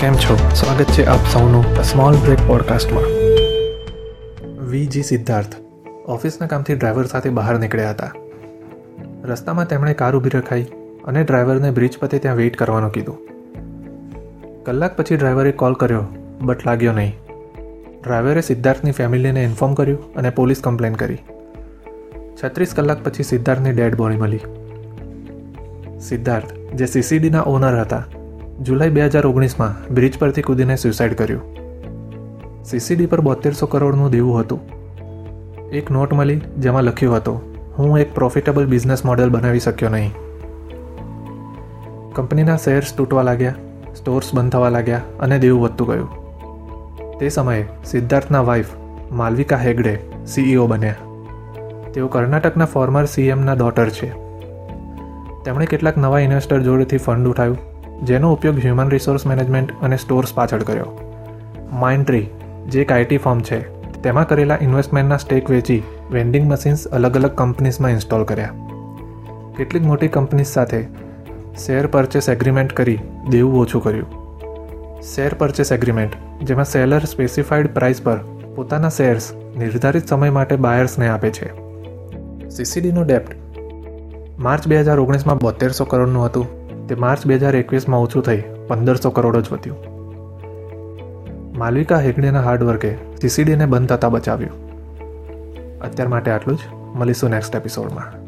કેમ છો? સ્વાગત છે આપ સૌનું સ્મોલ બ્રેક પોડકાસ્ટમાં વીજી સિદ્ધાર્થ, ઓફિસના કામથી ડ્રાઈવર સાથે બહાર નીકળ્યા હતા. રસ્તામાં તેમણે કાર ઊભી રખાઈ અને ડ્રાઈવરને બ્રિજ પતે ત્યાં વેઇટ કરવાનું કીધું. કલાક પછી ડ્રાઈવરે કોલ કર્યો, બટ લાગ્યો નહીં. ડ્રાઈવરે સિદ્ધાર્થની ફેમિલીને ઇન્ફોર્મ કર્યું અને પોલીસ કમ્પ્લેન કરી. છત્રીસ કલાક પછી સિદ્ધાર્થની ડેડ બોડી મળી. સિદ્ધાર્થ, જે સીસીડીના ઓનર હતા જુલાઈ બે હજાર ઓગણીસમાં બ્રિજ પરથી કૂદીને સુસાઇડ કર્યું. સીસીડી પર બોતેરસો કરોડનું દેવું હતું. એક નોટ મળી જેમાં લખ્યું હતું, હું એક પ્રોફિટેબલ બિઝનેસ મોડેલ બનાવી શક્યો નહીં. કંપનીના શેર્સ તૂટવા લાગ્યા સ્ટોર્સ બંધ થવા લાગ્યા અને દેવું વધતું ગયું. તે સમયે સિદ્ધાર્થના વાઇફ માલવિકા હેગડે સીઈઓ બન્યા. તેઓ કર્ણાટકના ફોર્મર સીએમના ડોટર છે. તેમણે કેટલાક નવા ઇન્વેસ્ટર જોડેથી ફંડ ઉઠાવ્યું જેનો ઉપયોગ હ્યુમન રિસોર્સ મેનેજમેન્ટ અને સ્ટોર્સ પાછળ કર્યો. માઇન્ડટ્રી જે એક આઈટી ફોર્મ છે, તેમાં કરેલા ઇન્વેસ્ટમેન્ટના સ્ટેક વેચી વેન્ડિંગ મશીન્સ અલગ અલગ કંપનીઝમાં ઇન્સ્ટોલ કર્યા. કેટલીક મોટી કંપનીઝ સાથે શેર પરચેસ એગ્રીમેન્ટ કરી દેવું ઓછું કર્યું. શેર પરચેસ એગ્રીમેન્ટ જેમાં સેલર સ્પેસિફાઈડ પ્રાઇસ પર પોતાના શેર્સ નિર્ધારિત સમય માટે બાયર્સને આપે છે. સીસીડીનો ડેપ્ટ માર્ચ બે હજાર ઓગણીસમાં બોતેરસો કરોડનું હતું. તે માર્ચ બે હજાર એકવીસમાં ઓછું થઈ, પંદરસો કરોડ જ વધ્યું. માલવિકા હેગડેના હાર્ડવર્કે સીસીડીને બંધ થતાં બચાવ્યું. અત્યાર માટે આટલું જ. મળીશું નેક્સ્ટ એપિસોડમાં.